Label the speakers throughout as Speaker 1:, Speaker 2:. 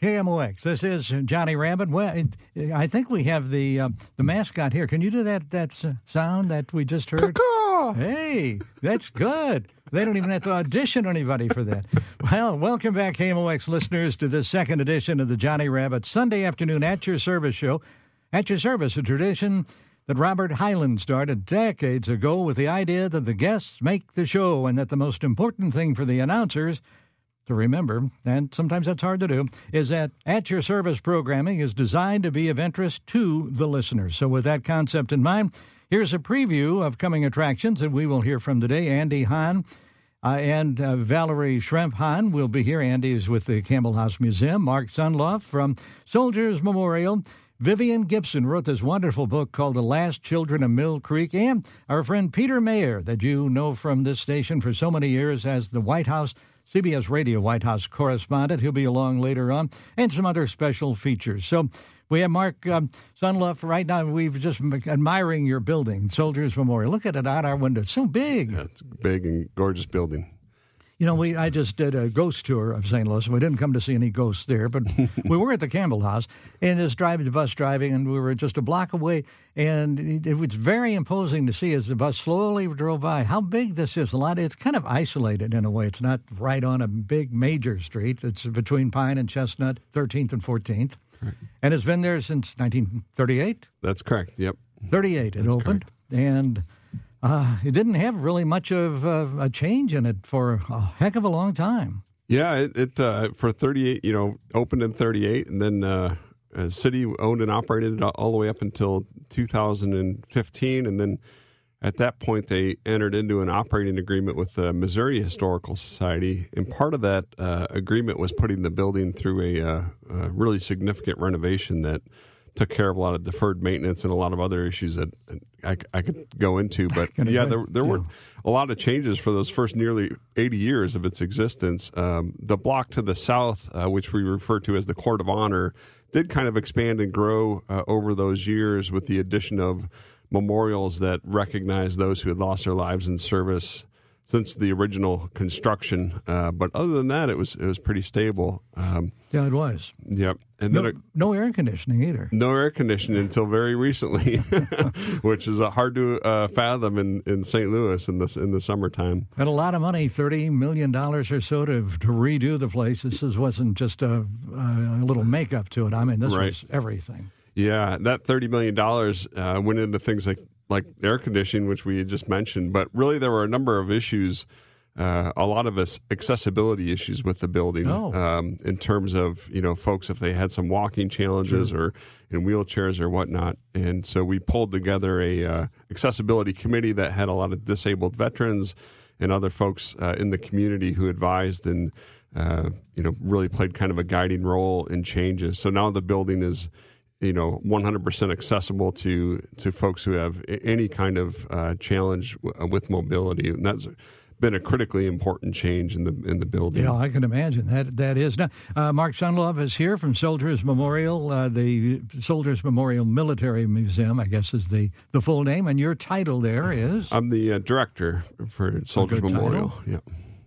Speaker 1: KMOX. This is Johnny Rabbit. Well, it, I think we have the um, the mascot here. Can you do that that sound that we just heard?
Speaker 2: Caw-caw!
Speaker 1: Hey, that's good. They don't even have to audition anybody for that. Well, welcome back, KMOX listeners, to the second edition of the Johnny Rabbit Sunday afternoon at your service show. At your service, a tradition that Robert Hyland started decades ago with the idea that the guests make the show and that the most important thing for the announcers to remember, and sometimes that's hard to do, is that at your service programming is designed to be of interest to the listeners. So, with that concept in mind, here's a preview of coming attractions that we will hear from today. Andy Hahn uh, and uh, Valerie Schremp Hahn will be here. Andy is with the Campbell House Museum. Mark Sundlov from Soldiers Memorial. Vivian Gibson wrote this wonderful book called The Last Children of Mill Creek, and our friend Peter Maer, that you know from this station for so many years as the White House CBS Radio White House correspondent. He'll be along later on, and some other special features. So we have Mark um, Sundlov right now. We've just admiring your building, Soldiers Memorial. Look at it out our window. It's so big.
Speaker 2: Yeah, it's a big and gorgeous building.
Speaker 1: You know, we I just did a ghost tour of St. Louis. We didn't come to see any ghosts there, but we were at the Campbell House and this driving the bus driving, and we were just a block away, and it, was very imposing to see as the bus slowly drove by how big this is. A lot. It's kind of isolated in a way. It's not right on a big major street. It's between Pine and Chestnut, 13th and 14th, right. and it's been there since 1938.
Speaker 2: That's correct. Yep.
Speaker 1: 38 it
Speaker 2: That's
Speaker 1: opened,
Speaker 2: correct.
Speaker 1: and uh, it didn't have really much of uh, a change in it for a heck of a long time.
Speaker 2: Yeah, it, it uh, for 38, you know, opened in 38, and then uh, city owned and operated it all the way up until 2015, and then at that point they entered into an operating agreement with the Missouri Historical Society, and part of that uh, agreement was putting the building through a, uh, a really significant renovation that took care of a lot of deferred maintenance and a lot of other issues that I, I could go into. But yeah, there, there were a lot of changes for those first nearly 80 years of its existence. Um, the block to the south, uh, which we refer to as the Court of Honor, did kind of expand and grow uh, over those years with the addition of memorials that recognize those who had lost their lives in service since the original construction. Uh, but other than that, it was it was pretty stable. Um,
Speaker 1: yeah, it was.
Speaker 2: Yep, and
Speaker 1: no,
Speaker 2: then it,
Speaker 1: no air conditioning either.
Speaker 2: no air conditioning until very recently, which is uh, hard to uh, fathom in, in St. Louis in the in the summertime.
Speaker 1: And a lot of money, thirty million dollars or so, to to redo the place. This is, wasn't just a, a little makeup to it. I mean, this
Speaker 2: Right.
Speaker 1: was everything.
Speaker 2: Yeah, that thirty million dollars uh, went into things like like air conditioning, which we had just mentioned. But really, there were a number of issues, uh, a lot of us accessibility issues with the building,
Speaker 1: Oh.
Speaker 2: um, in terms of you know folks if they had some walking challenges or in wheelchairs or whatnot. And so we pulled together a uh, accessibility committee that had a lot of disabled veterans and other folks uh, in the community who advised and uh, you know really played kind of a guiding role in changes. So now the building is you know 100% accessible to to folks who have any kind of uh, challenge w- with mobility, and that's been a critically important change in the in the building.
Speaker 1: Yeah, I can imagine that. That is now. Uh, Mark Sundlov is here from Soldiers Memorial, uh, the Soldiers Memorial Military Museum. I guess is the the full name, and your title there is.
Speaker 2: I'm the uh, director for Soldiers Memorial.
Speaker 1: title.
Speaker 2: Yeah.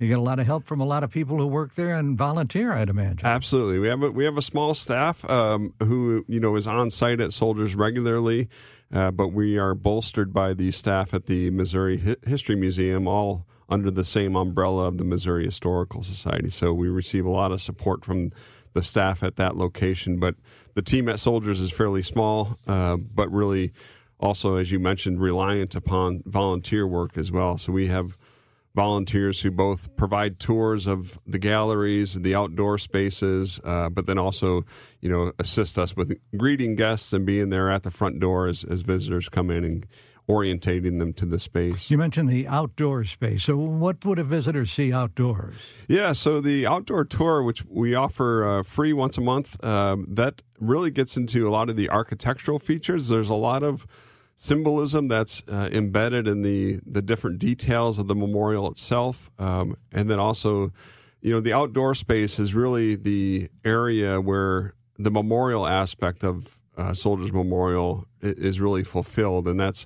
Speaker 1: You get a lot of help from a lot of people who work there and volunteer. I'd imagine.
Speaker 2: Absolutely, we have a, we have a small staff um, who you know is on site at Soldiers regularly, uh, but we are bolstered by the staff at the Missouri Hi- History Museum, all under the same umbrella of the Missouri Historical Society. So we receive a lot of support from the staff at that location. But the team at Soldiers is fairly small, uh, but really also, as you mentioned, reliant upon volunteer work as well. So we have volunteers who both provide tours of the galleries, and the outdoor spaces, uh, but then also, you know, assist us with greeting guests and being there at the front door as, as visitors come in and orientating them to the space.
Speaker 1: You mentioned the outdoor space. So, what would a visitor see outdoors?
Speaker 2: Yeah, so the outdoor tour, which we offer uh, free once a month, um, that really gets into a lot of the architectural features. There's a lot of symbolism that's uh, embedded in the the different details of the memorial itself, um, and then also, you know, the outdoor space is really the area where the memorial aspect of uh, Soldiers Memorial is really fulfilled, and that's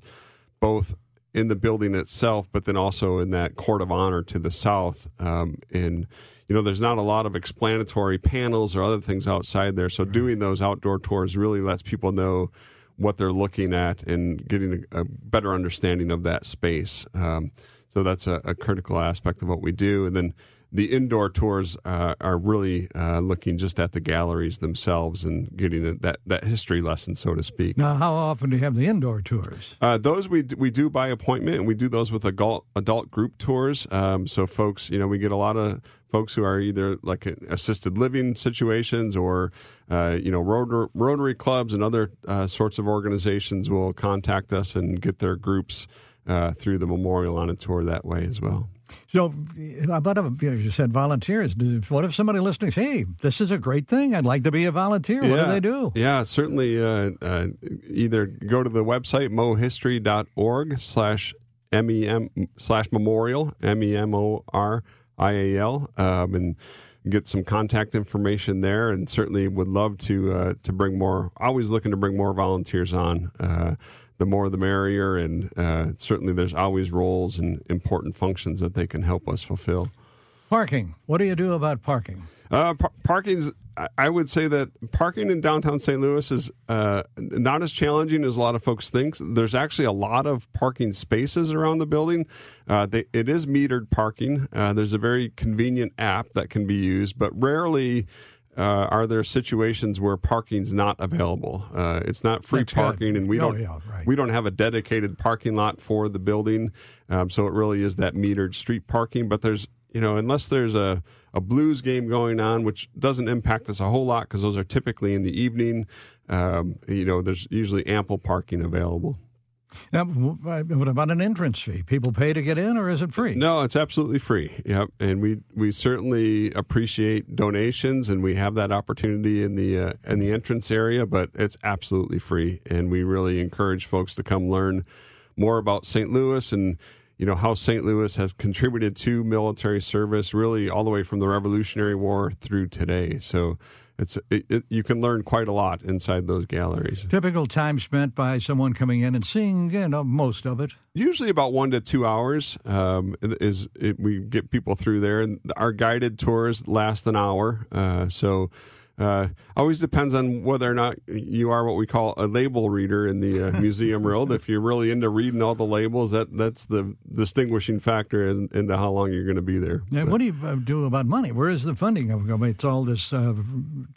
Speaker 2: both in the building itself, but then also in that court of honor to the south. Um, and you know, there's not a lot of explanatory panels or other things outside there, so doing those outdoor tours really lets people know what they're looking at and getting a, a better understanding of that space. Um, so that's a, a, critical aspect of what we do. And then the indoor tours uh, are really uh, looking just at the galleries themselves and getting a, that, that history lesson, so to speak.
Speaker 1: Now, how often do you have the indoor tours?
Speaker 2: Uh, those we we do by appointment, and we do those with adult adult group tours. Um, so, folks, you know, we get a lot of folks who are either like assisted living situations or uh, you know rotary, rotary clubs and other uh, sorts of organizations will contact us and get their groups uh, through the memorial on a tour that way as well.
Speaker 1: So, about you know, you said volunteers. What if somebody listening says, "Hey, this is a great thing. I'd like to be a volunteer." What do they do?
Speaker 2: Yeah, certainly. Uh, uh, either go to the website mohistory.org slash mem slash memorial m e m o r IAL um, and get some contact information there. And certainly would love to uh, to bring more. Always looking to bring more volunteers on. Uh, the more the merrier, and uh, certainly there's always roles and important functions that they can help us fulfill.
Speaker 1: Parking. What do you do about parking?
Speaker 2: Uh, par- parking's I would say that parking in downtown St. Louis is uh, not as challenging as a lot of folks think. There's actually a lot of parking spaces around the building. Uh, they, it is metered parking. Uh, there's a very convenient app that can be used, but rarely uh, are there situations where parking's not available. Uh, it's not free
Speaker 1: That's
Speaker 2: parking,
Speaker 1: good.
Speaker 2: and we
Speaker 1: Oh,
Speaker 2: don't
Speaker 1: yeah, right.
Speaker 2: we don't have a dedicated parking lot for the building. Um, so it really is that metered street parking. But there's you know unless there's a a blues game going on, which doesn't impact us a whole lot because those are typically in the evening. Um, you know, there's usually ample parking available.
Speaker 1: Now, what about an entrance fee? People pay to get in, or is it free?
Speaker 2: No, it's absolutely free. Yep, and we we certainly appreciate donations, and we have that opportunity in the uh, in the entrance area. But it's absolutely free, and we really encourage folks to come learn more about St. Louis and you know how St. Louis has contributed to military service, really all the way from the Revolutionary War through today. So it's it, it, you can learn quite a lot inside those galleries.
Speaker 1: Typical time spent by someone coming in and seeing, you know, most of it.
Speaker 2: Usually about one to two hours um, is it, we get people through there, and our guided tours last an hour. Uh, so. Uh, always depends on whether or not you are what we call a label reader in the uh, museum world. If you're really into reading all the labels, that that's the distinguishing factor in, into how long you're going to be there.
Speaker 1: Now, what do you uh, do about money? Where is the funding? I mean, it's all this uh,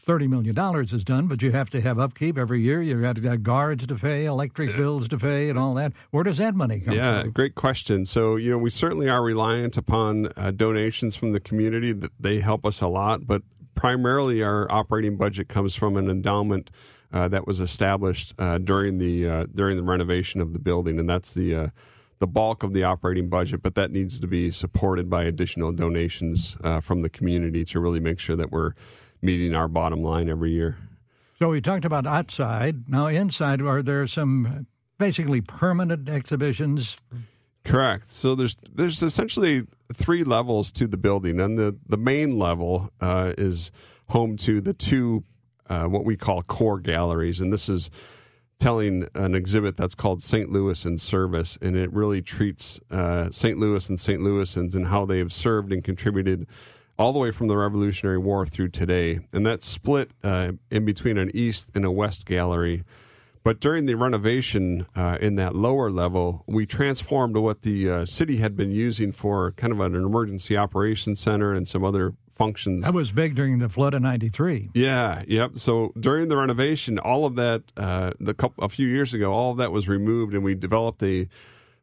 Speaker 1: thirty million dollars is done, but you have to have upkeep every year. You have to got guards to pay, electric bills to pay, and all that. Where does that money come
Speaker 2: Yeah,
Speaker 1: from?
Speaker 2: great question. So, you know, we certainly are reliant upon uh, donations from the community. That they help us a lot, but primarily our operating budget comes from an endowment uh, that was established uh, during the uh, during the renovation of the building, and that's the uh, the bulk of the operating budget. But that needs to be supported by additional donations uh, from the community to really make sure that we're meeting our bottom line every year.
Speaker 1: So we talked about outside. Now inside, are there some basically permanent exhibitions?
Speaker 2: Correct. So there's there's essentially three levels to the building, and the the main level uh, is home to the two uh, what we call core galleries, and this is telling an exhibit that's called St. Louis in Service, and it really treats uh, St. Louis and St. Louisans and how they have served and contributed all the way from the Revolutionary War through today, and that's split uh, in between an east and a west gallery. But during the renovation uh, in that lower level, we transformed what the uh, city had been using for kind of an emergency operations center and some other functions.
Speaker 1: That was big during the flood of '93.
Speaker 2: Yeah, yep. So during the renovation, all of that, uh, the couple, a few years ago, all of that was removed, and we developed a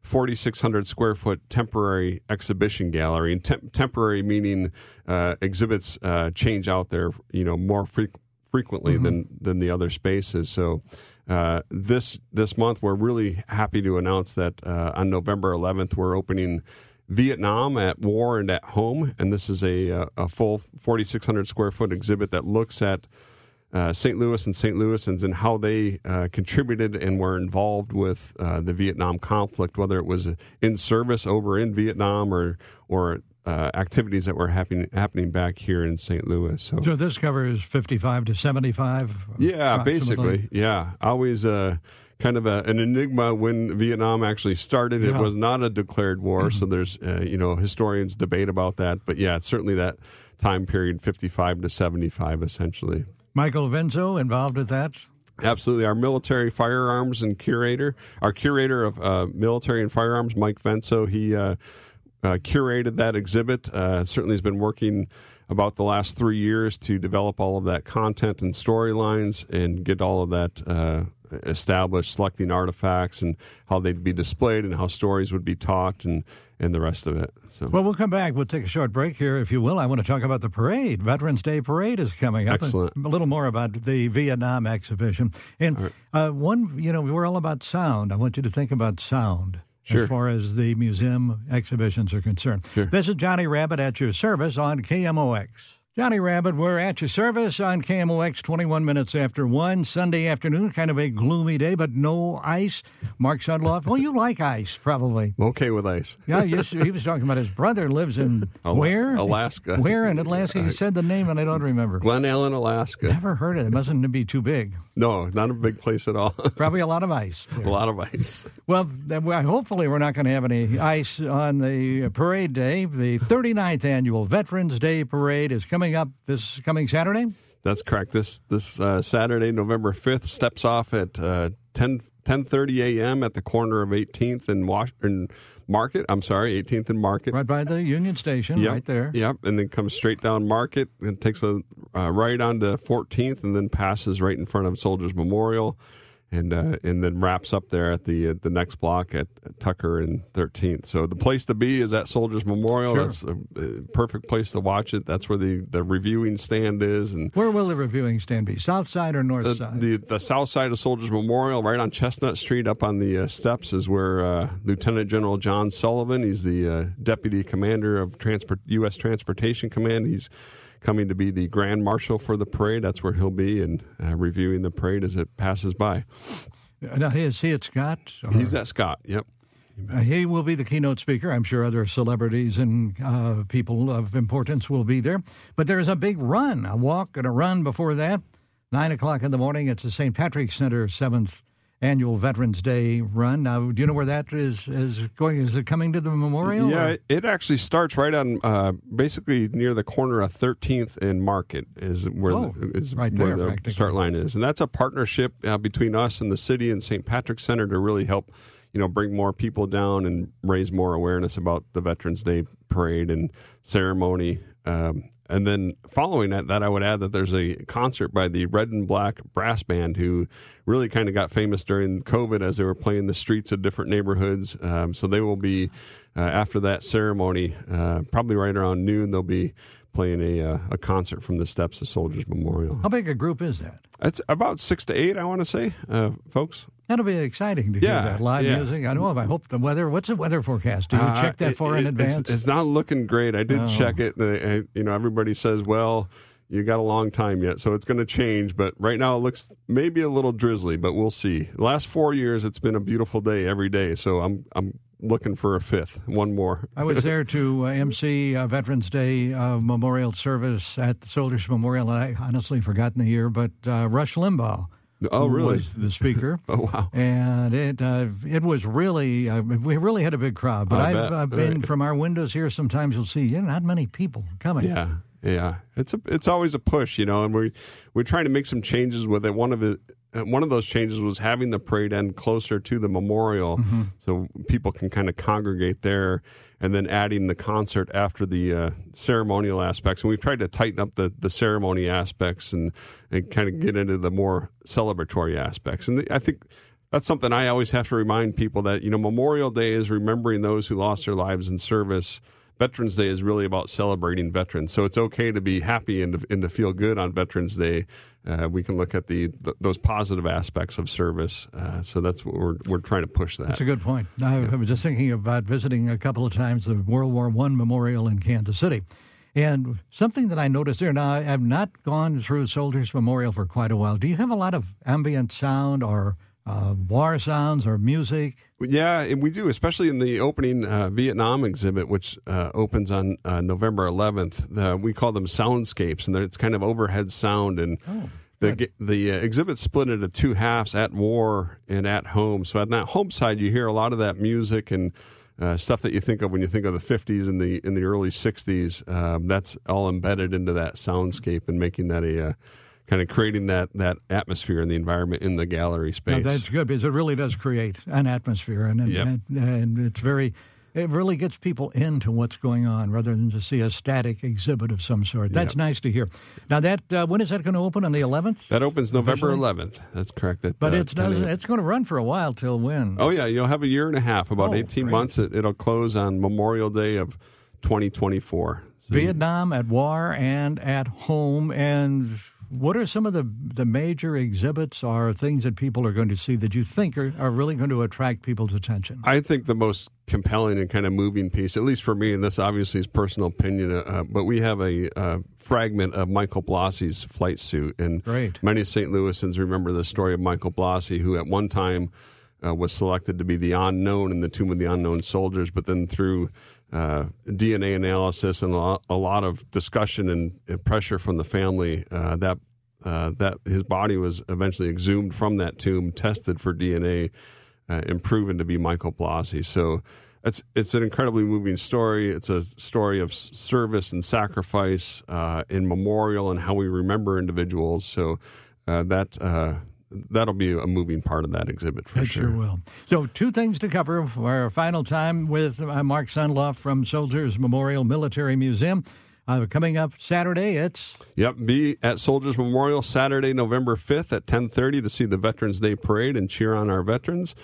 Speaker 2: 4,600 square foot temporary exhibition gallery. And temp- temporary meaning uh, exhibits uh, change out there, you know, more fre- frequently mm-hmm. than than the other spaces. So. Uh, this this month, we're really happy to announce that uh, on November 11th, we're opening Vietnam at War and at Home, and this is a, uh, a full 4,600 square foot exhibit that looks at uh, St. Louis and St. Louisans and how they uh, contributed and were involved with uh, the Vietnam conflict, whether it was in service over in Vietnam or or uh, activities that were happening happening back here in St. Louis.
Speaker 1: So, so this covers fifty five to seventy five.
Speaker 2: Yeah, basically, yeah. Always uh, kind of a, an enigma when Vietnam actually started. Yeah. It was not a declared war, mm-hmm. so there's uh, you know historians debate about that. But yeah, it's certainly that time period, fifty five to seventy five, essentially.
Speaker 1: Michael Venzo involved with that?
Speaker 2: Absolutely. Our military firearms and curator, our curator of uh, military and firearms, Mike Venzo, he uh, curated that exhibit. Uh, certainly has been working about the last three years to develop all of that content and storylines and get all of that uh, established, selecting artifacts and how they'd be displayed and how stories would be taught and, and the rest of it.
Speaker 1: So. Well, we'll come back. We'll take a short break here, if you will. I want to talk about the parade. Veterans Day parade is coming up.
Speaker 2: Excellent.
Speaker 1: A little more about the Vietnam exhibition. And right. uh, one, you know, we're all about sound. I want you to think about sound.
Speaker 2: Sure.
Speaker 1: As far as the museum exhibitions are concerned.
Speaker 2: Sure.
Speaker 1: This is Johnny Rabbit at your service on KMOX. Johnny Rabbit, we're at your service on KMOX 21 minutes after 1, Sunday afternoon. Kind of a gloomy day, but no ice. Mark Sundlov, well, you like ice, probably.
Speaker 2: okay with ice.
Speaker 1: yeah, yes, he was talking about his brother lives in where?
Speaker 2: Alaska.
Speaker 1: Where in Alaska? He said the name and I don't remember.
Speaker 2: Glennallen, Alaska.
Speaker 1: Never heard of it. It mustn't be too big.
Speaker 2: No, not a big place at all.
Speaker 1: probably a lot of ice.
Speaker 2: There. A lot of ice.
Speaker 1: Well, hopefully we're not going to have any ice on the parade day. The 39th annual Veterans Day Parade is coming up this coming Saturday?
Speaker 2: That's correct. This this uh, Saturday, November fifth, steps off at uh, 10 10:30 a.m. at the corner of 18th and Washington Market. I'm sorry, 18th and Market,
Speaker 1: right by the Union Station,
Speaker 2: yep,
Speaker 1: right there.
Speaker 2: Yep, and then comes straight down Market and takes a uh, right onto 14th, and then passes right in front of Soldiers Memorial and uh, and then wraps up there at the uh, the next block at, at, Tucker and 13th. So the place to be is at Soldiers Memorial.
Speaker 1: Sure.
Speaker 2: That's a, a, perfect place to watch it. That's where the, the reviewing stand is. And
Speaker 1: where will the reviewing stand be? South side or north
Speaker 2: the,
Speaker 1: side?
Speaker 2: The the south side of Soldiers Memorial, right on Chestnut Street, up on the uh, steps, is where uh, Lieutenant General John Sullivan. He's the uh, deputy commander of transport U.S. Transportation Command. He's coming to be the grand marshal for the parade. That's where he'll be and uh, reviewing the parade as it passes by.
Speaker 1: Now, is he at Scott?
Speaker 2: Or? He's at Scott. Yep.
Speaker 1: Uh, he will be the keynote speaker. I'm sure other celebrities and uh, people of importance will be there. But there's a big run, a walk and a run before that. Nine o'clock in the morning. It's the St. Patrick's Center seventh annual Veterans Day run. Now, do you know where that is is going? Is it coming to the memorial?
Speaker 2: Yeah, or? it actually starts right on uh, basically near the corner of 13th and Market is where
Speaker 1: oh,
Speaker 2: the, is
Speaker 1: right
Speaker 2: where
Speaker 1: there,
Speaker 2: the start line is, and that's a partnership uh, between us and the city and St. Patrick's Center to really help. You know, bring more people down and raise more awareness about the Veterans Day parade and ceremony. Um, and then following that, that I would add that there's a concert by the Red and Black Brass Band who really kind of got famous during COVID as they were playing the streets of different neighborhoods. Um, so they will be uh, after that ceremony, uh, probably right around noon. They'll be playing a uh, a concert from the steps of Soldiers Memorial.
Speaker 1: How big a group is that?
Speaker 2: It's about six to eight, I want to say, uh, folks.
Speaker 1: That'll be exciting to
Speaker 2: yeah,
Speaker 1: hear that live
Speaker 2: yeah.
Speaker 1: music. I know. I hope the weather. What's the weather forecast? Do you uh, check that
Speaker 2: it,
Speaker 1: far
Speaker 2: it,
Speaker 1: in advance?
Speaker 2: It's, it's, not looking great. I did oh. check it. And, you know, everybody says, well, you got a long time yet, so it's going to change. But right now, it looks maybe a little drizzly, but we'll see. The last four years, it's been a beautiful day every day. So I'm I'm looking for a fifth, one more.
Speaker 1: I was there to uh, MC uh, Veterans Day uh, memorial service at the Soldiers Memorial. And I honestly forgotten the year, but uh, Rush Limbaugh
Speaker 2: Oh, really?
Speaker 1: Was the speaker?
Speaker 2: oh, wow!
Speaker 1: And it uh, it was really uh, we really had a big crowd. But I've uh, been right. from our windows here. Sometimes you'll see yeah, not many people coming.
Speaker 2: Yeah, yeah. It's a it's always a push, you know. And we we're trying to make some changes with it. One of it uh, one of those changes was having the parade end closer to the memorial,
Speaker 1: Mm-hmm.
Speaker 2: so people can kind of congregate there, and then adding the concert after the uh, ceremonial aspects. And we've tried to tighten up the, the ceremony aspects and and kind of get into the more celebratory aspects. And I think that's something I always have to remind people that you know Memorial Day is remembering those who lost their lives in service. Veterans Day is really about celebrating veterans, so it's okay to be happy and to, and to feel good on Veterans Day. Uh, we can look at the, th those positive aspects of service. Uh, so that's what we're we're trying to push that.
Speaker 1: That's a good point. I, I was just thinking about visiting a couple of times the World War One memorial in Kansas City. And something that I noticed there, now I have not gone through Soldiers Memorial for quite a while. Do you have a lot of ambient sound or uh, war sounds or music?
Speaker 2: Yeah, and we do, especially in the opening uh, Vietnam exhibit, which uh, opens on uh, November 11th. Uh, we call them soundscapes, and it's kind of overhead sound. And the the uh, exhibit's split into two halves: at war and at home. So on that home side, you hear a lot of that music and uh, stuff that you think of when you think of the 50s and the in the early 60s. Um, that's all embedded into that soundscape and making that a uh, kind of creating that that atmosphere and the environment in the gallery
Speaker 1: Now,
Speaker 2: space.
Speaker 1: that's good because it really does create an atmosphere, and and,
Speaker 2: Yep.
Speaker 1: and, and it's very. It really gets people into what's going on rather than to see a static exhibit of some sort. That's
Speaker 2: Yep.
Speaker 1: nice to hear. Now, that uh, when is that going to open on the 11th?
Speaker 2: That opens November
Speaker 1: Officially?
Speaker 2: 11th. That's correct. At,
Speaker 1: But
Speaker 2: uh,
Speaker 1: it's
Speaker 2: 10 a.m.
Speaker 1: it's going to run for a while till when?
Speaker 2: Oh yeah, you'll have a year and a half, about
Speaker 1: Oh,
Speaker 2: 18
Speaker 1: great.
Speaker 2: months. It, it'll close on Memorial Day of 2024. So
Speaker 1: Vietnam at war and at home. And what are some of the the major exhibits or things that people are going to see that you think are, are really going to attract people's attention?
Speaker 2: I think the most compelling and kind of moving piece, at least for me, and this obviously is personal opinion, uh, but we have a uh, fragment of Michael Blassie's flight suit, and
Speaker 1: Great.
Speaker 2: many St. Louisans remember the story of Michael Blossie, who at one time uh, was selected to be the unknown in the Tomb of the Unknown Soldiers, but then through uh, DNA analysis and a lot, of discussion and, pressure from the family, uh, that uh, that his body was eventually exhumed from that tomb, tested for DNA, uh, and proven to be Michael Blassie. So it's it's an incredibly moving story. It's a story of service and sacrifice uh, in memorial and how we remember individuals. So uh, that uh, that'll be a moving part of that exhibit for
Speaker 1: I
Speaker 2: sure.
Speaker 1: sure will. So, two things to cover for our final time with uh, Mark Sundlov from Soldiers Memorial Military Museum. Uh, coming up Saturday, it's
Speaker 2: Yep, be at Soldiers Memorial Saturday, November fifth at ten thirty to see the Veterans Day parade and cheer on our veterans.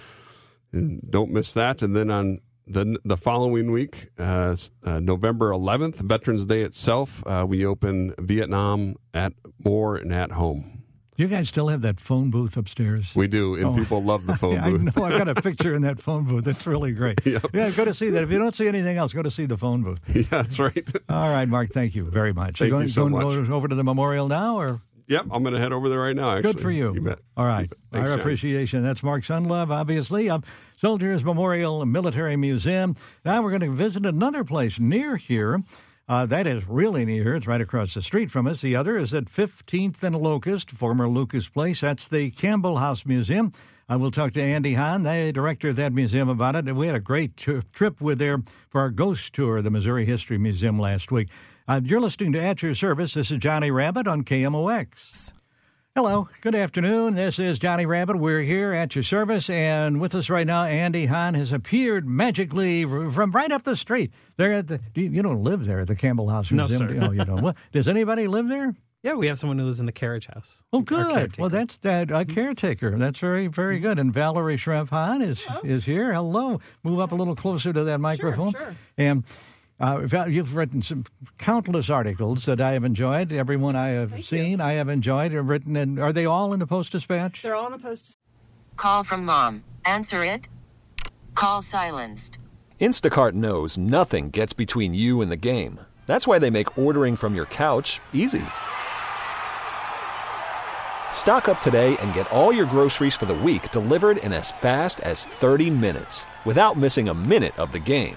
Speaker 2: And don't miss that. And then on the the following week, uh, uh, November eleventh, Veterans Day itself, uh, we open Vietnam at war and at home.
Speaker 1: You guys still have that phone booth upstairs.
Speaker 2: We do, and
Speaker 1: Oh.
Speaker 2: people love the phone
Speaker 1: Yeah,
Speaker 2: booth.
Speaker 1: I know. I've got a picture in that phone booth. That's really great. Yeah, go to see that. If you don't see anything else, go to see the phone booth.
Speaker 2: yeah, that's right.
Speaker 1: All right, Mark. Thank you very much.
Speaker 2: Thank
Speaker 1: going,
Speaker 2: you so
Speaker 1: going
Speaker 2: much.
Speaker 1: over to the memorial now, or
Speaker 2: yep, I'm going to head over there right now. Actually,
Speaker 1: good for you.
Speaker 2: bet.
Speaker 1: All right,
Speaker 2: You. Thanks,
Speaker 1: our
Speaker 2: John.
Speaker 1: appreciation. That's Mark Sundlov, obviously. Um, Soldiers Memorial Military Museum. Now we're going to visit another place near here. Uh, that is really near. It's right across the street from us. The other is at 15th and Locust, former Lucas Place. That's the Campbell House Museum. I will talk to Andy Hahn, the director of that museum, about it. And we had a great tri- trip with there for our ghost tour of the Missouri History Museum last week. Uh, you're listening to At Your Service. This is Johnny Rabbit on KMOX. Hello, good afternoon. This is Johnny Rabbit. We're here at your service, and with us right now, Andy Hahn has appeared magically from right up the street. There at the do you, you don't live there at the Campbell House
Speaker 3: No, sir.
Speaker 1: Oh, you don't. Does anybody live there?
Speaker 3: Yeah, we have someone who lives in the carriage house.
Speaker 1: Oh, good. Well, that's that a mm-hmm. caretaker. That's very, very mm-hmm. good. And Valerie Schremp Hahn is is here. Hello. Move up a little closer to that microphone.
Speaker 4: sure.
Speaker 1: And uh, you've written some countless articles that I have enjoyed. Everyone I have
Speaker 4: Thank
Speaker 1: seen, I have enjoyed. Have written, and are they all in the Post Dispatch?
Speaker 4: They're all in the post.
Speaker 5: Call from mom. Answer it. Call silenced.
Speaker 6: Instacart knows nothing gets between you and the game. That's why they make ordering from your couch easy. Stock up today and get all your groceries for the week delivered in as fast as 30 minutes without missing a minute of the game.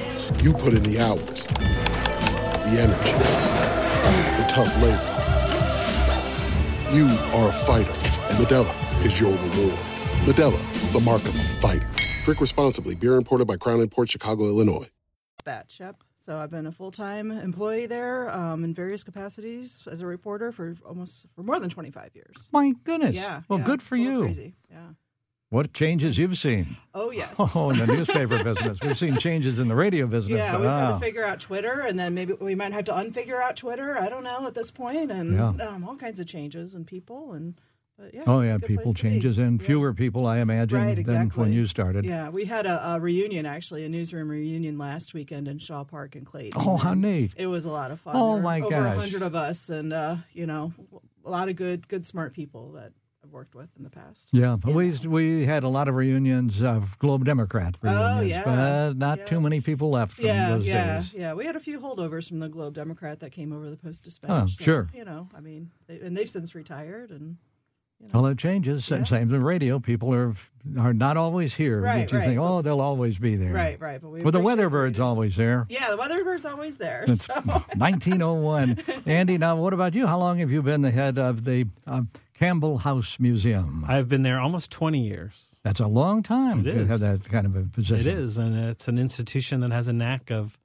Speaker 7: You put in the hours, the energy, the tough labor. You are a fighter, and Modelo is your reward. Modelo, the mark of a fighter. Drink responsibly. Beer imported by Crown Imports Chicago, Illinois.
Speaker 8: Batch, yep. So I've been a full time employee there um, in various capacities as a reporter for almost for more than twenty five years.
Speaker 1: My goodness.
Speaker 8: Yeah.
Speaker 1: Well,
Speaker 8: yeah,
Speaker 1: good for
Speaker 8: it's a little
Speaker 1: you.
Speaker 8: Crazy. Yeah.
Speaker 1: What changes you've seen?
Speaker 8: Oh yes.
Speaker 1: Oh, in the newspaper business. We've seen changes in the radio business.
Speaker 8: Yeah, we've got to figure out Twitter, and then maybe we might have to unfigure out Twitter. I don't know at this point, and
Speaker 1: Yeah.
Speaker 8: um, all kinds of changes and people, and but yeah.
Speaker 1: oh, yeah, people
Speaker 8: place to be.
Speaker 1: changes and
Speaker 8: Yeah.
Speaker 1: fewer people, I imagine,
Speaker 8: Right,
Speaker 1: than when you started.
Speaker 8: Yeah, we had a, a reunion actually, a newsroom reunion last weekend in Shaw Park in Clayton.
Speaker 1: Oh, how neat.
Speaker 8: It was a lot of fun.
Speaker 1: Oh, my
Speaker 8: over
Speaker 1: gosh.
Speaker 8: a hundred of us, and uh, you know, a lot of good, good, smart people that worked with in the past.
Speaker 1: Yeah, but we we had a lot of reunions of Globe Democrat reunions,
Speaker 8: Oh, yeah,
Speaker 1: but not
Speaker 8: yeah.
Speaker 1: too many people left from
Speaker 8: Yeah,
Speaker 1: those
Speaker 8: yeah,
Speaker 1: days.
Speaker 8: yeah. We had a few holdovers from the Globe Democrat that came over the Post Dispatch.
Speaker 1: Oh,
Speaker 8: so,
Speaker 1: sure.
Speaker 8: You know, I mean, they, and they've since retired, and
Speaker 1: All that changes. Same Same with radio. People are are not always here.
Speaker 8: Right,
Speaker 1: that you
Speaker 8: right,
Speaker 1: think, oh, they'll always be there.
Speaker 8: right, right. But we
Speaker 1: Well, the
Speaker 8: appreciate
Speaker 1: Weatherbird's always there.
Speaker 8: Yeah, the Weatherbird's always there.
Speaker 1: Since
Speaker 8: So
Speaker 1: 1901. Andy, now what about you? How long have you been the head of the uh, Campbell House Museum?
Speaker 3: I've been there almost 20 years.
Speaker 1: That's a long time
Speaker 3: It
Speaker 1: to have that kind of a position.
Speaker 3: It is, and it's an institution that has a knack of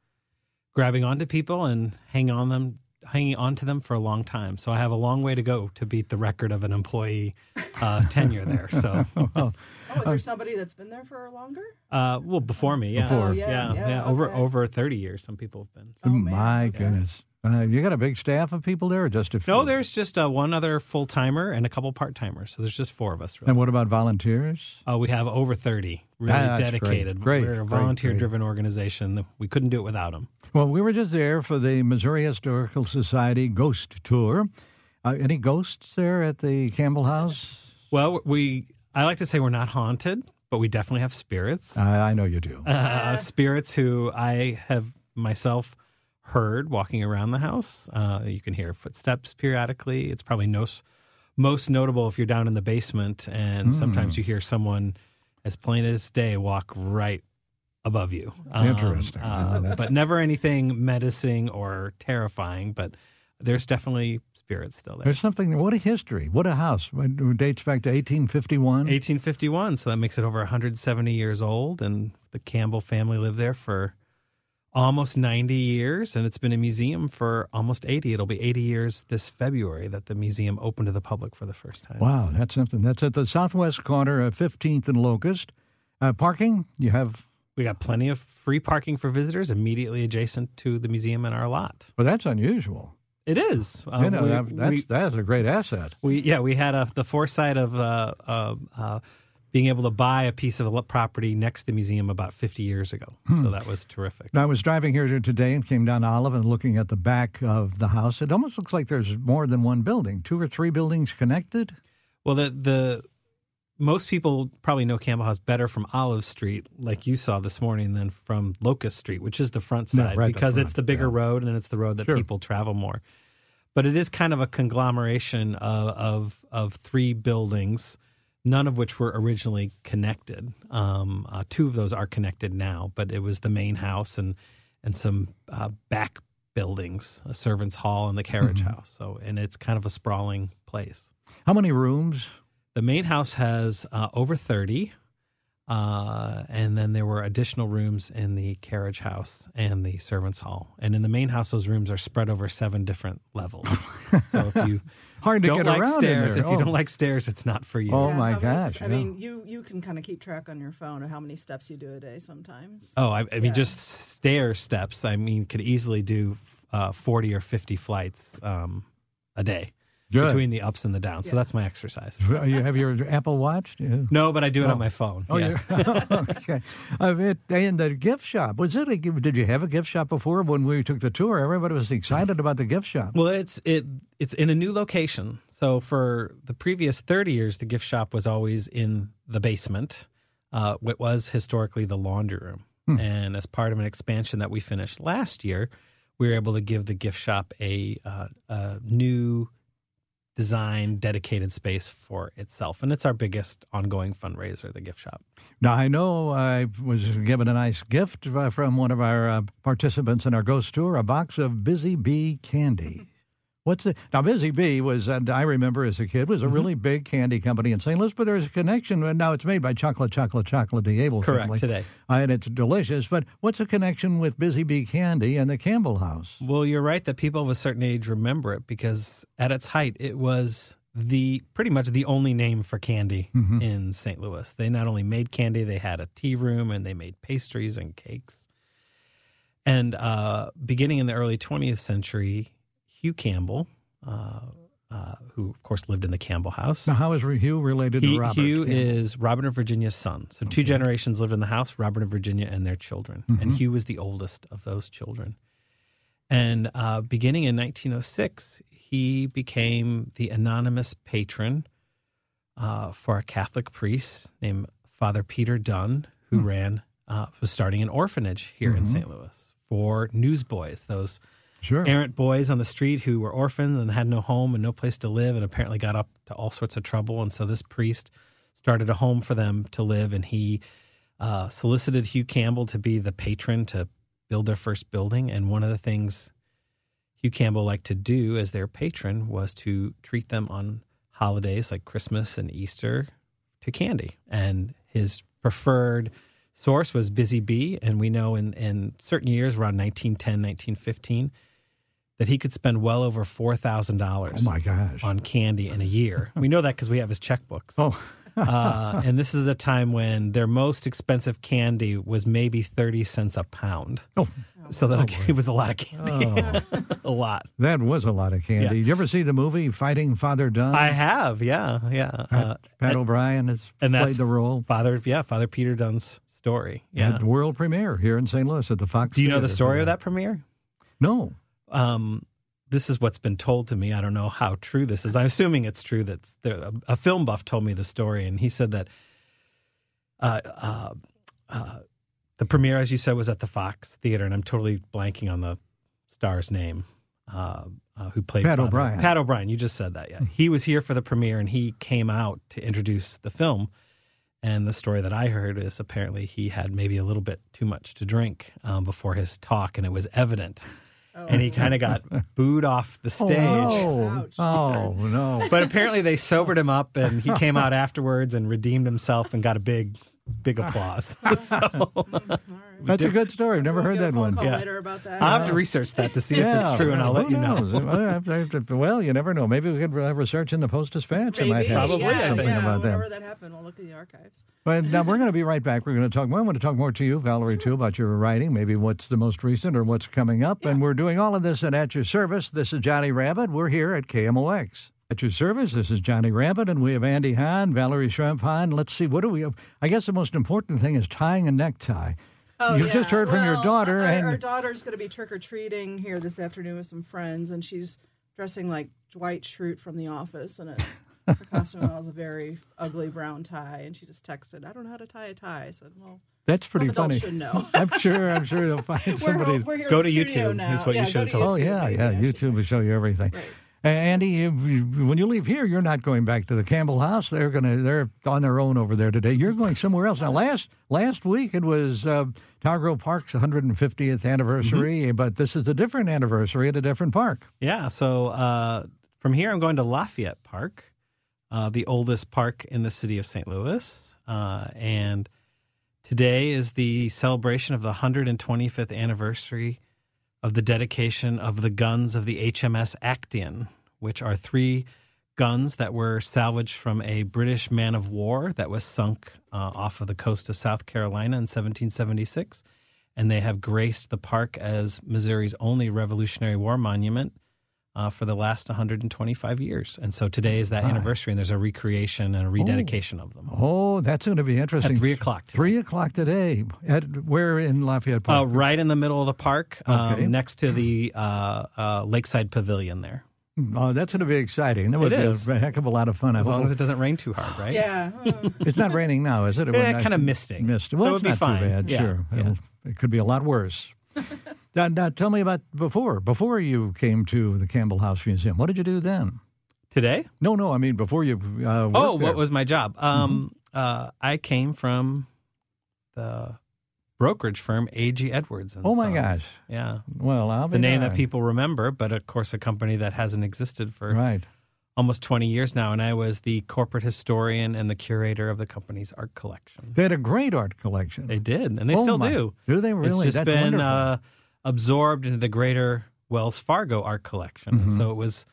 Speaker 3: grabbing onto people and hanging on them, hanging on to them for a long time. So I have a long way to go to beat the record of an employee uh, tenure there. So,
Speaker 1: well,
Speaker 8: Oh, is there somebody that's been there for longer?
Speaker 3: uh, well, before me, yeah,
Speaker 1: Before. Oh,
Speaker 8: yeah,
Speaker 3: yeah,
Speaker 8: yeah,
Speaker 3: over
Speaker 8: okay.
Speaker 3: over 30 years, some people have been.
Speaker 8: Oh,
Speaker 1: my
Speaker 8: okay.
Speaker 1: goodness. Uh, you got a big staff of people there, or just a few?
Speaker 3: No, there's just uh, one other full timer and a couple part timers. So there's just four of us. Really.
Speaker 1: And what about volunteers?
Speaker 3: Uh, we have over 30 really
Speaker 1: great.
Speaker 3: dedicated.
Speaker 1: Great,
Speaker 3: We're a volunteer driven organization. We couldn't do it without them.
Speaker 1: Well, we were just there for the Missouri Historical Society Ghost Tour. Uh, any ghosts there at the Campbell House?
Speaker 3: Well, we I like to say we're not haunted, but we definitely have spirits.
Speaker 1: I I know you do.
Speaker 3: Uh, spirits who I have myself heard walking around the house. Uh, you can hear footsteps periodically. It's probably no, most notable if you're down in the basement, and sometimes you hear someone as plain as day walk right above you. Um,
Speaker 1: Interesting.
Speaker 3: uh, but never anything menacing or terrifying. But there's definitely spirits still there.
Speaker 1: There's something. What a history! What a house! It dates back to 1851.
Speaker 3: 1851, so that makes it over 170 years old, and the Campbell family lived there for almost 90 years, and it's been a museum for almost 80. It'll be 80 years this February that the museum opened to the public for the first time.
Speaker 1: Wow, that's something. That's at the southwest corner of 15th and Locust. Uh, parking, you have.
Speaker 3: We got plenty of free parking for visitors immediately adjacent to the museum and our lot.
Speaker 1: Well, that's unusual.
Speaker 3: It is. Uh,
Speaker 1: you know,
Speaker 3: we-
Speaker 1: that's
Speaker 3: we-
Speaker 1: that's a great asset.
Speaker 3: We yeah we had a, the foresight of uh, uh, uh, being able to buy a piece of a property next to the museum about 50 years ago.
Speaker 1: Hmm.
Speaker 3: So that was terrific.
Speaker 1: I was driving here today and came down Olive and looking at the back of the house. It almost looks like there's more than one building, two or three buildings connected.
Speaker 3: Well, the the most people probably know Campbell House better from Olive Street, like you saw this morning, than from Locust Street, which is the front
Speaker 1: Yeah,
Speaker 3: side,
Speaker 1: right, the
Speaker 3: because it's the bigger
Speaker 1: yeah.
Speaker 3: road and it's the road that
Speaker 1: Sure.
Speaker 3: people travel more. But it is kind of a conglomeration of of, of three buildings, none of which were originally connected. Um, uh, two of those are connected now, but it was the main house and and some uh, back buildings, a servants' hall and the carriage
Speaker 1: Mm-hmm.
Speaker 3: house. So, and it's kind of a sprawling place.
Speaker 1: How many rooms?
Speaker 3: The main house has uh, over 30. Uh, and then there were additional rooms in the carriage house and the servants' hall. And in the main house, those rooms are spread over seven different levels. so if you
Speaker 1: Hard to
Speaker 3: don't
Speaker 1: get
Speaker 3: like
Speaker 1: around in
Speaker 3: stairs,
Speaker 1: there.
Speaker 3: if you
Speaker 1: Oh.
Speaker 3: don't like stairs, it's not for you.
Speaker 1: Oh,
Speaker 8: Yeah,
Speaker 1: my
Speaker 8: how many-
Speaker 1: gosh,
Speaker 8: I
Speaker 1: yeah.
Speaker 8: mean, you you can kind of keep track on your phone of how many steps you do a day sometimes.
Speaker 3: Oh, I, I mean, just stair steps. I mean, could easily do uh, forty or fifty flights um, a day
Speaker 1: Good.
Speaker 3: between the ups and the downs. So that's my exercise.
Speaker 1: you have your Apple Watch? Yeah.
Speaker 3: No, but I do it
Speaker 1: Oh.
Speaker 3: on my phone.
Speaker 1: Oh,
Speaker 3: yeah.
Speaker 1: yeah. okay. Uh, it, and the gift shop was it? A, did you have a gift shop before when we took the tour? Everybody was excited about the gift shop.
Speaker 3: Well, it's it it's in a new location. So for the previous thirty years, the gift shop was always in the basement. Uh, what was historically the laundry room,
Speaker 1: Hmm.
Speaker 3: and as part of an expansion that we finished last year, we were able to give the gift shop a, uh, a new design dedicated space for itself, and it's our biggest ongoing fundraiser, the gift shop.
Speaker 1: Now I know I was given a nice gift uh, from one of our uh, participants in our ghost tour, a box of Busy Bee candy. What's the now? Busy Bee was, and I remember as a kid, was
Speaker 3: Mm-hmm.
Speaker 1: a really big candy company in St. Louis. But there's a connection. and Now it's made by Chocolate, Chocolate, Chocolate, the Abel
Speaker 3: Correct,
Speaker 1: family.
Speaker 3: today.
Speaker 1: Uh, and it's delicious. But what's the connection with Busy Bee candy and the Campbell House?
Speaker 3: Well, you're right that people of a certain age remember it because at its height, it was the pretty much the only name for candy
Speaker 1: Mhm.
Speaker 3: in St. Louis. They not only made candy, they had a tea room and they made pastries and cakes. And uh, beginning in the early 20th century, Hugh Campbell, uh, uh, who of course lived in the Campbell House,
Speaker 1: Now, how is Hugh related
Speaker 3: he,
Speaker 1: to Robert?
Speaker 3: Hugh
Speaker 1: Campbell?
Speaker 3: is Robert of Virginia's son. So two generations lived in the house, Robert of Virginia and their children. And
Speaker 1: Mhm.
Speaker 3: Hugh was the oldest of those children. And uh, beginning in 1906, he became the anonymous patron uh, for a Catholic priest named Father Peter Dunn, who
Speaker 1: Hmm.
Speaker 3: ran, uh, was starting an orphanage here in
Speaker 1: Mhm.
Speaker 3: St. Louis for newsboys, those
Speaker 1: Sure.
Speaker 3: errant boys on the street who were orphans and had no home and no place to live and apparently got up to all sorts of trouble. And so this priest started a home for them to live and he uh, solicited Hugh Campbell to be the patron to build their first building. And one of the things Hugh Campbell liked to do as their patron was to treat them on holidays like Christmas and Easter to candy. And his preferred source was Busy Bee. And we know in, in certain years, around 1910, 1915, that he could spend well over $4,000
Speaker 1: Oh my gosh.
Speaker 3: on candy in a year. we know that because we have his checkbooks.
Speaker 1: Oh.
Speaker 3: uh, and this is a time when their most expensive candy was maybe 30 cents a pound.
Speaker 1: Oh.
Speaker 3: So that it was a lot of candy. a lot.
Speaker 1: That was a lot of candy.
Speaker 3: Yeah.
Speaker 1: Did you ever see the movie Fighting Father Dunn?
Speaker 3: I have, yeah, yeah.
Speaker 1: Pat,
Speaker 3: Uh,
Speaker 1: Pat
Speaker 3: and-
Speaker 1: O'Brien has
Speaker 3: and
Speaker 1: played the role.
Speaker 3: Father, yeah, Father Peter Dunn's story. Yeah.
Speaker 1: At world premiere here in St. Louis at the Fox.
Speaker 3: Do you know the
Speaker 1: Theater.
Speaker 3: story of that premiere?
Speaker 1: No.
Speaker 3: Um, this is what's been told to me. I don't know how true this is. I'm assuming it's true. That there, a, a film buff told me the story, and he said that uh, uh, uh, the premiere, as you said, was at the Fox Theater, and I'm totally blanking on the star's name. Uh, uh, who played
Speaker 1: Pat
Speaker 3: Father-
Speaker 1: O'Brien.
Speaker 3: Pat O'Brien. You just said that. Yeah, he was here for the premiere, and he came out to introduce the film. And the story that I heard is apparently he had maybe a little bit too much to drink um, before his talk, and it was evident. Oh. And he kind of got booed off the stage.
Speaker 1: Oh, no. Oh, no.
Speaker 3: But apparently they sobered him up, and he came out afterwards and redeemed himself and got a big, big applause. so
Speaker 1: That's a good story. I've never heard that one.
Speaker 3: Yeah.
Speaker 8: later about that.
Speaker 3: I'll have to research that to see if it's true, and I'll let
Speaker 1: who
Speaker 3: you know.
Speaker 1: knows? well, you never know. Maybe we could uh, research in the Post Dispatch. It might
Speaker 8: Maybe.
Speaker 1: have
Speaker 3: Probably,
Speaker 8: yeah,
Speaker 1: something
Speaker 8: yeah,
Speaker 1: about
Speaker 8: whenever
Speaker 1: that.
Speaker 8: that happened, we'll look at the archives.
Speaker 1: But now we're going to be right back. We're going to talk more. I want to talk more to you, Valerie, too, about your writing, maybe what's the most recent or what's coming up. And we're doing all of this and at your service. This is Johnny Rabbit. We're here at KMOX. At your service, this is Johnny Rabbit, and we have Andy Hahn, Valerie Schremp Hahn. Let's see, what do we have? I guess the most important thing is tying a necktie.
Speaker 8: Oh,
Speaker 1: You've
Speaker 8: yeah.
Speaker 1: just heard from your daughter,
Speaker 8: Our,
Speaker 1: and
Speaker 8: our daughter's going to be trick or treating here this afternoon with some friends, and she's dressing like Dwight Schrute from The Office, and it, her costume was a very ugly brown tie, and she just texted, "I don't know how to tie a tie." I said, "Well,
Speaker 1: that's pretty
Speaker 8: some
Speaker 1: funny.
Speaker 8: should know."
Speaker 1: I'm sure. I'm sure they'll find
Speaker 8: We're,
Speaker 1: somebody.
Speaker 8: we're here
Speaker 3: Go to YouTube
Speaker 8: now.
Speaker 3: is what you
Speaker 8: yeah,
Speaker 3: should have told us.
Speaker 1: Oh
Speaker 8: YouTube,
Speaker 1: yeah, yeah. YouTube will show you everything.
Speaker 8: Right.
Speaker 1: Andy, when you leave here, you're not going back to the Campbell House. They're gonna they're on their own over there today. You're going somewhere else. Now last last week it was uh, Tower Park's 150th anniversary,
Speaker 3: Mm-hmm.
Speaker 1: but this is a different anniversary at a different park.
Speaker 3: Yeah. So uh, from here, I'm going to Lafayette Park, uh, the oldest park in the city of St. Louis. Uh, and Today is the celebration of the 125th anniversary of the dedication of the guns of the HMS Acteon, which are three guns that were salvaged from a British man of war that was sunk uh, off of the coast of South Carolina in 1776. And they have graced the park as Missouri's only Revolutionary War monument uh, for the last 125 years. And so today is that
Speaker 1: Right.
Speaker 3: anniversary, and there's a recreation and a rededication of them.
Speaker 1: Oh, that's going to be interesting.
Speaker 3: At 3 o'clock today.
Speaker 1: Three o'clock today. At where in Lafayette Park?
Speaker 3: Uh, right in the middle of the park, um, next to the uh, uh, Lakeside Pavilion there.
Speaker 1: Oh, that's going to be exciting. That would
Speaker 3: It
Speaker 1: be
Speaker 3: is.
Speaker 1: a heck of a lot of fun. I
Speaker 3: As long
Speaker 1: hope.
Speaker 3: as it doesn't rain too hard, right?
Speaker 8: Yeah.
Speaker 1: It's not raining now, is it? It was
Speaker 3: kinda
Speaker 1: nice-
Speaker 3: misting.
Speaker 1: Misting.
Speaker 3: So
Speaker 1: Well,
Speaker 3: it'll
Speaker 1: it's
Speaker 3: be
Speaker 1: not
Speaker 3: fine.
Speaker 1: too bad.
Speaker 3: Yeah,
Speaker 1: Sure,
Speaker 3: yeah.
Speaker 1: It'll- could be a lot worse. now, now, tell me about before. Before you came to the Campbell House Museum, what did you do then?
Speaker 3: Today?
Speaker 1: No, no. I mean, before you. Uh,
Speaker 3: Oh,
Speaker 1: there.
Speaker 3: what was my job? Um,
Speaker 1: Mm-hmm.
Speaker 3: uh, I came from the brokerage firm A.G. Edwards. And
Speaker 1: Oh, my
Speaker 3: Sons.
Speaker 1: gosh.
Speaker 3: Yeah.
Speaker 1: Well, I'll
Speaker 3: It's
Speaker 1: be
Speaker 3: a name that people remember, but of course, a company that hasn't existed for
Speaker 1: Right.
Speaker 3: almost 20 years now. And I was the corporate historian and the curator of the company's art collection.
Speaker 1: They had a great art collection.
Speaker 3: They did, and they
Speaker 1: Oh,
Speaker 3: still
Speaker 1: my-
Speaker 3: do.
Speaker 1: Do they really?
Speaker 3: It's just
Speaker 1: That's
Speaker 3: been uh, absorbed into the greater Wells Fargo art collection. And
Speaker 1: Mhm.
Speaker 3: so it was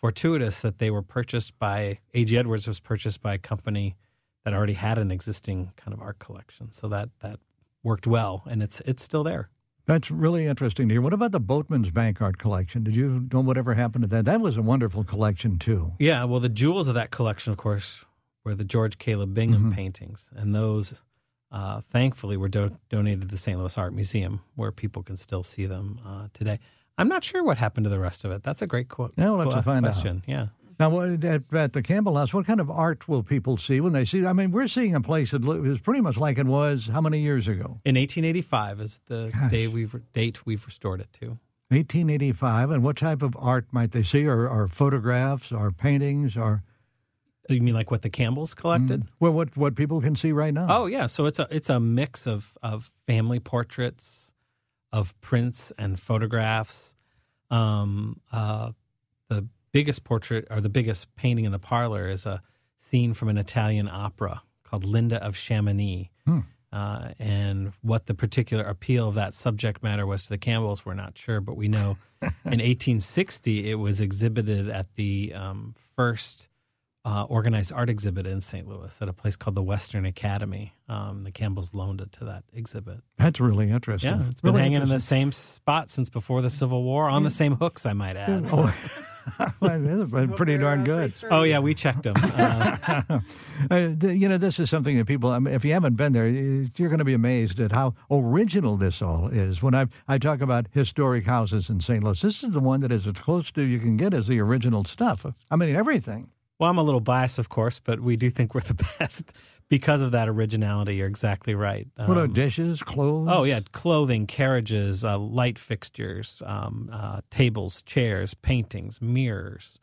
Speaker 3: fortuitous that they were purchased by A.G. Edwards was purchased by a company that already had an existing kind of art collection. So that that worked well, and it's it's still there.
Speaker 1: That's really interesting to hear. What about the Boatmen's Bank art collection? Did you know whatever happened to that? That was a wonderful collection too.
Speaker 3: Yeah, well, the jewels of that collection, of course, were the George Caleb Bingham
Speaker 1: Mhm.
Speaker 3: paintings, and those, uh, thankfully, were do- donated to the St. Louis Art Museum, where people can still see them uh, today. I'm not sure what happened to the rest of it. That's a great quote.
Speaker 1: Yeah, we'll have to find out.
Speaker 3: question. Yeah.
Speaker 1: Now, what, at, at the Campbell House, what kind of art will people see when they see? I mean, we're seeing a place that is pretty much like it was how many years ago?
Speaker 3: In 1885 is the
Speaker 1: Gosh.
Speaker 3: day we've date we've restored it to.
Speaker 1: 1885. And what type of art might they see? Or, or photographs, or paintings, or
Speaker 3: You mean like what the Campbells collected?
Speaker 1: well, what what people can see right now?
Speaker 3: Oh yeah, so it's a it's a mix of of family portraits, of prints and photographs. Um, uh, biggest portrait or the biggest painting in the parlor is a scene from an Italian opera called Linda of Chamonix.
Speaker 1: Hmm.
Speaker 3: Uh, and what the particular appeal of that subject matter was to the Campbells, we're not sure, but we know in 1860 it was exhibited at the um, first uh, organized art exhibit in St. Louis at a place called the Western Academy. Um, the Campbells loaned it to that exhibit.
Speaker 1: That's really interesting.
Speaker 3: Yeah, it's been
Speaker 1: Really
Speaker 3: hanging in the same spot since before the Civil War, on the same hooks, I might add. So-
Speaker 1: Oh, that's been pretty darn good.
Speaker 3: Oh yeah, we checked them. Uh,
Speaker 1: Uh, you know, this is something that people, I mean, if you haven't been there, you're going to be amazed at how original this all is. When I, I talk about historic houses in St. Louis, this is the one that is as close to you can get as the original stuff. I mean, everything.
Speaker 3: well, I'm a little biased, of course, but we do think we're the best because of that originality. You're exactly right.
Speaker 1: what are
Speaker 3: Um,
Speaker 1: dishes, clothes?
Speaker 3: Oh yeah, clothing, carriages, uh, light fixtures, um, uh, tables, chairs, paintings, mirrors.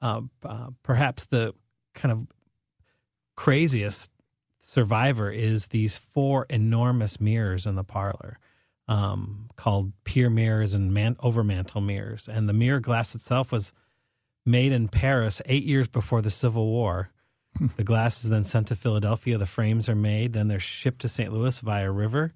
Speaker 3: Uh, uh, perhaps the kind of craziest survivor is these four enormous mirrors in the parlor, um, called pier mirrors and man- overmantel mirrors. And the mirror glass itself was made in Paris eight years before the Civil War. The glass is then sent to Philadelphia. The frames are made, then they're shipped to St. Louis via river,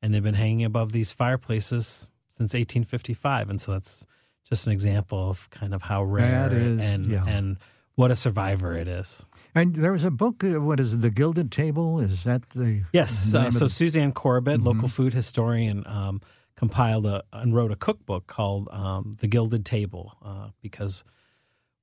Speaker 3: and they've been hanging above these fireplaces since 1855. And so that's just an example of kind of how rare
Speaker 1: is,
Speaker 3: and
Speaker 1: yeah.
Speaker 3: and what a survivor it is.
Speaker 1: And there was a book, uh, what is it, The Gilded Table? Is that the.
Speaker 3: Yes. Uh, so Suzanne Corbett,
Speaker 1: Mhm.
Speaker 3: local food historian, um, compiled a, and wrote a cookbook called um, The Gilded Table uh, because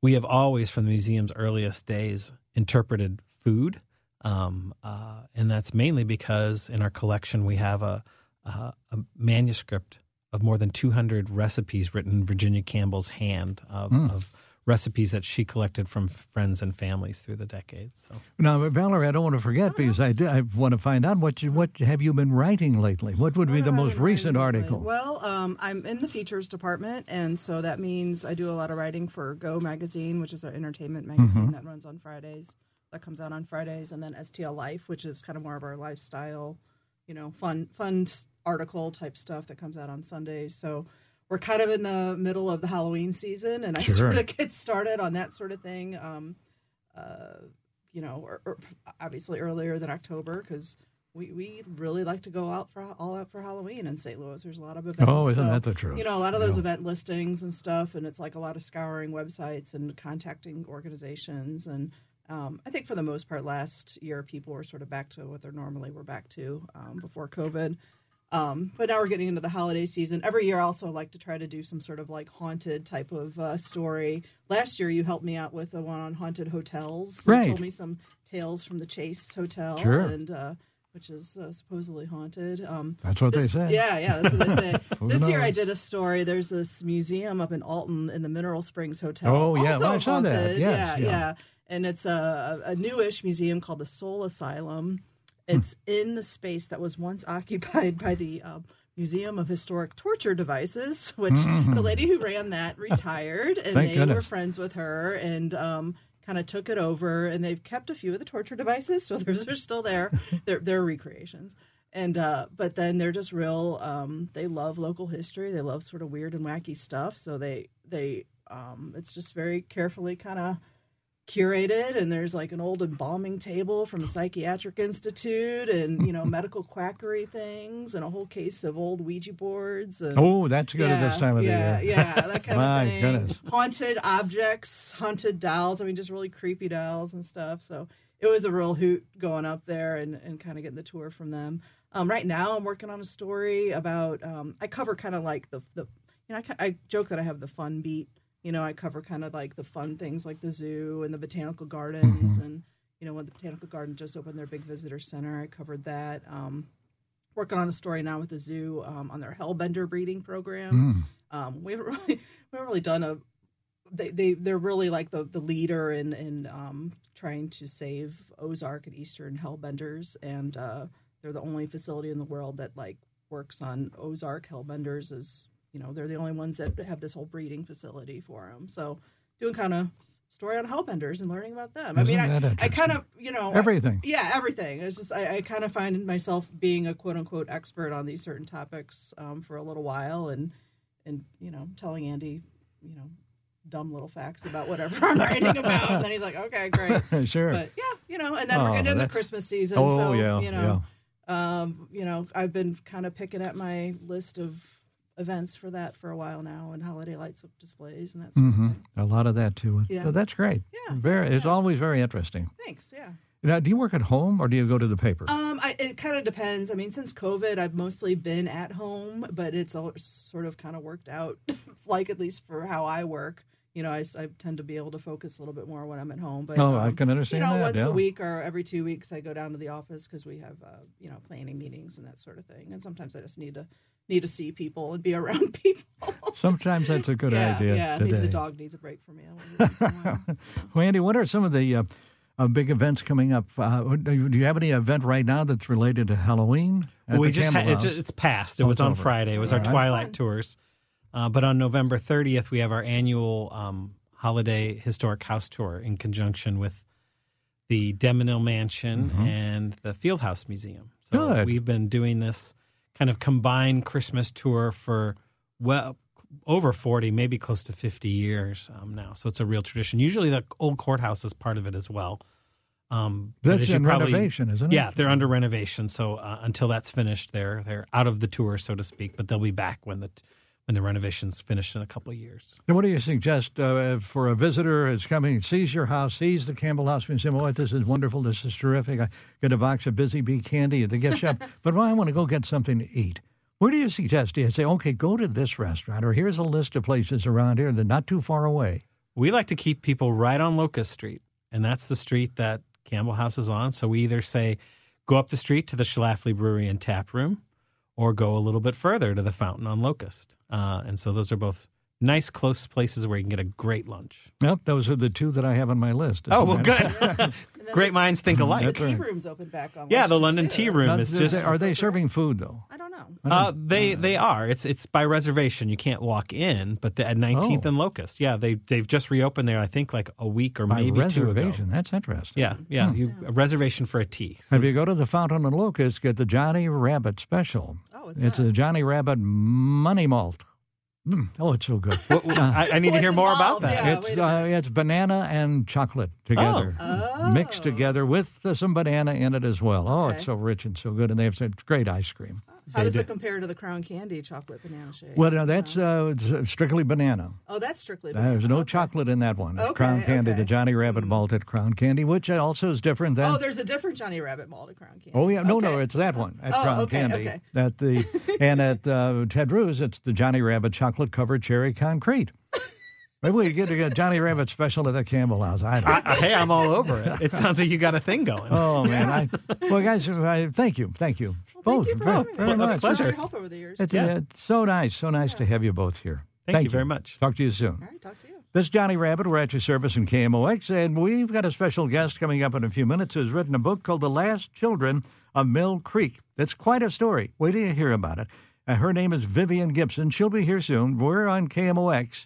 Speaker 3: we have always, from the museum's earliest days, interpreted food. Um, uh, and that's mainly because in our collection we have a, a, a manuscript of more than 200 recipes written in Virginia Campbell's hand of,
Speaker 1: Mm.
Speaker 3: of recipes that she collected from f- friends and families through the decades. So.
Speaker 1: Now, Valerie, I don't want to forget because I, do, I want to find out what you, what have you been writing lately? What would be the most recent article?
Speaker 8: Well, um, I'm in the features department, and so that means I do a lot of writing for Go Magazine, which is our entertainment magazine
Speaker 1: Mhm.
Speaker 8: that runs on Fridays. That comes out on Fridays, and then STL Life, which is kind of more of our lifestyle, you know, fun, fun article type stuff that comes out on Sundays. So we're kind of in the middle of the Halloween season, and I
Speaker 1: Sure.
Speaker 8: sort of get started on that sort of thing. Um, uh, you know, or, or obviously earlier than October because we, we really like to go out for all out for Halloween in St. Louis. There's a lot of events.
Speaker 1: Oh, isn't
Speaker 8: so,
Speaker 1: that the truth?
Speaker 8: You know, a lot of those
Speaker 1: Yeah.
Speaker 8: event listings and stuff, and it's like a lot of scouring websites and contacting organizations. And um, I think for the most part, last year people were sort of back to what they're normally were back to um, before COVID. Um, but now we're getting into the holiday season. Every year, I also like to try to do some sort of like haunted type of uh, story. Last year, you helped me out with the one on haunted hotels. You
Speaker 1: Right.
Speaker 8: told me some tales from the Chase Hotel,
Speaker 1: Sure.
Speaker 8: and uh, which is uh, supposedly haunted. Um,
Speaker 1: That's what they say.
Speaker 8: Yeah, yeah, that's what they say. This year. I did a story. There's this museum up in Alton in the Mineral Springs Hotel.
Speaker 1: Oh, yeah,
Speaker 8: also
Speaker 1: well, I saw that.
Speaker 8: haunted.
Speaker 1: Yes,
Speaker 8: yeah,
Speaker 1: yeah.
Speaker 8: and it's a, a newish museum called the Soul Asylum. It's in the space that was once occupied by the um, Museum of Historic Torture Devices, which the lady who ran that retired, and they were friends with her and um, kind of took it over. And they've kept a few of the torture devices, so those are still there. they're, they're recreations. And uh, but then they're just real. Um, they love local history. They love sort of weird and wacky stuff. So they they um, it's just very carefully kind of curated and there's like an old embalming table from a psychiatric institute and you know medical quackery things and a whole case of old ouija boards and
Speaker 1: Oh, that's good at this time of the year.
Speaker 8: yeah that kind
Speaker 1: My
Speaker 8: of thing
Speaker 1: goodness.
Speaker 8: haunted objects haunted dolls i mean just really creepy dolls and stuff so it was a real hoot going up there and, and kind of getting the tour from them um, right now i'm working on a story about um, i cover kind of like the, the you know I, I joke that i have the fun beat you know i cover kind of like the fun things like the zoo and the botanical gardens
Speaker 1: Mm-hmm.
Speaker 8: and you know when the botanical garden just opened their big visitor center i covered that um, working on a story now with the zoo um, on their hellbender breeding program um, we haven't really we haven't really done a they, they they're really like the the leader in in um, trying to save Ozark and Eastern hellbenders, and uh, they're the only facility in the world that like works on Ozark hellbenders. Is you know they're the only ones that have this whole breeding facility for them. So doing kind of story on hellbenders and learning about them. I mean,
Speaker 1: Isn't
Speaker 8: I, I kind of you know
Speaker 1: Everything.
Speaker 8: yeah, everything. It's just I, I kind of find myself being a quote unquote expert on these certain topics um, for a little while, and and you know telling Andy, you know, dumb little facts about whatever I'm writing about, and then he's like, okay, great.
Speaker 1: sure.
Speaker 8: But yeah, you know, and then
Speaker 1: Oh,
Speaker 8: we're getting into
Speaker 1: that's-
Speaker 8: Christmas season,
Speaker 1: Oh,
Speaker 8: so
Speaker 1: yeah,
Speaker 8: you know, um, you know, I've been kind of picking at my list of events for that for a while now, and holiday lights up displays and that sort
Speaker 1: hmm
Speaker 8: of thing.
Speaker 1: A lot of that too.
Speaker 8: Yeah.
Speaker 1: So that's great.
Speaker 8: Yeah,
Speaker 1: Very. It's always very interesting.
Speaker 8: Thanks. Yeah.
Speaker 1: Now, do you work at home or do you go to the paper?
Speaker 8: Um, I, it kind of depends. I mean, since COVID, I've mostly been at home, but it's all sort of kind of worked out, like at least for how I work. You know, I, I tend to be able to focus a little bit more when I'm at home. But
Speaker 1: Oh, I
Speaker 8: um,
Speaker 1: can understand
Speaker 8: You know,
Speaker 1: that,
Speaker 8: once
Speaker 1: yeah.
Speaker 8: a week or every two weeks, I go down to the office because we have uh, you know planning meetings and that sort of thing. And sometimes I just need to need to see people and be around people.
Speaker 1: Sometimes that's a good
Speaker 8: yeah,
Speaker 1: idea.
Speaker 8: Yeah,
Speaker 1: today.
Speaker 8: maybe the dog needs a break from me. once in a while.
Speaker 1: Well, Andy, what are some of the uh, uh, big events coming up? Uh, do you have any event right now that's related to Halloween? at
Speaker 3: we just
Speaker 1: Campbell
Speaker 3: had, it
Speaker 1: House?
Speaker 3: ju- it's passed. It
Speaker 1: Oh,
Speaker 3: was on
Speaker 1: over.
Speaker 3: Friday. It was
Speaker 1: All
Speaker 3: our
Speaker 1: right.
Speaker 3: Twilight tours. Uh, but on November 30th, we have our annual um, holiday historic house tour in conjunction with the DeMenil Mansion and the Fieldhouse Museum. So
Speaker 1: Mm-hmm. Good.
Speaker 3: we've been doing this kind of combined Christmas tour for well over 40, maybe close to 50 years um, now. So it's a real tradition. Usually the old courthouse is part of it as well. Um,
Speaker 1: That's in
Speaker 3: probably-
Speaker 1: renovation, isn't it?
Speaker 3: Yeah, they're under renovation. So uh, until that's finished, they're they're out of the tour, so to speak. But they'll be back when the when the renovation's finished in a couple of years.
Speaker 1: And what do you suggest uh, for a visitor who's coming, sees your house, sees the Campbell House Museum? Oh, this is wonderful. This is terrific. I get a box of Busy Bee candy at the gift shop, but well, I want to go get something to eat. Where do you suggest? Do you say, okay, go to this restaurant, or here's a list of places around here that are not too far away?
Speaker 3: We like to keep people right on Locust Street, and that's the street that Campbell House is on. So we either say go up the street to the Schlafly Brewery and Tap Room, or go a little bit further to the Fountain on Locust. Uh, and so those are both nice, close places where you can get a great lunch.
Speaker 1: Yep, those are the two that I have on my list.
Speaker 3: Oh well, good. Great minds think alike.
Speaker 8: the tea room's open back on.
Speaker 3: Yeah,
Speaker 8: West
Speaker 3: the London
Speaker 8: too.
Speaker 3: Tea Room
Speaker 1: Now,
Speaker 3: is just
Speaker 1: are they serving food though?
Speaker 8: I don't know.
Speaker 3: Uh, they they are. It's it's by reservation. You can't walk in, but the, at 19th
Speaker 1: Oh.
Speaker 3: and Locust, yeah, they they've just reopened there. I think like a week or
Speaker 1: By
Speaker 3: maybe two ago.
Speaker 1: reservation. That's interesting.
Speaker 3: Yeah, yeah, you, a reservation for a tea.
Speaker 1: If you go to the Fountain and Locust, get the Johnny Rabbit special.
Speaker 8: What's
Speaker 1: it's
Speaker 8: that?
Speaker 1: a Johnny Rabbit Monkey Malt Mm, oh, it's so good.
Speaker 3: I, I need to hear more about that.
Speaker 8: Yeah,
Speaker 1: it's uh, it's banana and chocolate together,
Speaker 8: Oh.
Speaker 1: mixed together with uh, some banana in it as well. Oh,
Speaker 8: Okay.
Speaker 1: it's so rich and so good, and they have some great ice cream.
Speaker 8: How
Speaker 1: They
Speaker 8: does
Speaker 1: do.
Speaker 8: it compare to the Crown Candy chocolate banana shake?
Speaker 1: Well, no, that's uh, it's strictly banana.
Speaker 8: Oh, that's strictly banana.
Speaker 1: There's no chocolate in that one. It's
Speaker 8: Okay,
Speaker 1: Crown Candy, the. Johnny Rabbit malted Crown Candy, which also is different than.
Speaker 8: Oh, there's a different Johnny Rabbit malted Crown Candy.
Speaker 1: Oh yeah, no, no, it's that one at
Speaker 8: Oh,
Speaker 1: Crown
Speaker 8: okay,
Speaker 1: Candy.
Speaker 8: okay.
Speaker 1: At the and at uh, Ted Drewes, it's the Johnny Rabbit chocolate covered cherry concrete. Maybe we get a Johnny Rabbit special at the Campbell House. I don't.
Speaker 3: I- hey, I'm all over it. It sounds like you got a thing going.
Speaker 1: Oh man! I, well, guys, I, thank you, thank you both
Speaker 8: Thank you for
Speaker 1: very,
Speaker 8: having me.
Speaker 1: very
Speaker 3: A
Speaker 1: much.
Speaker 3: pleasure.
Speaker 8: Your help over the years.
Speaker 1: It's,
Speaker 3: Yeah.
Speaker 1: uh, it's so nice, so nice to have you both here.
Speaker 3: Thank you very much.
Speaker 1: Talk to you soon.
Speaker 8: All right, talk to you.
Speaker 1: This is Johnny Rabbit. We're at your service in KMOX, and we've got a special guest coming up in a few minutes who's written a book called The Last Children of Mill Creek. It's quite a story. Wait till you hear about it. Uh, her name is Vivian Gibson. She'll be here soon. We're on KMOX,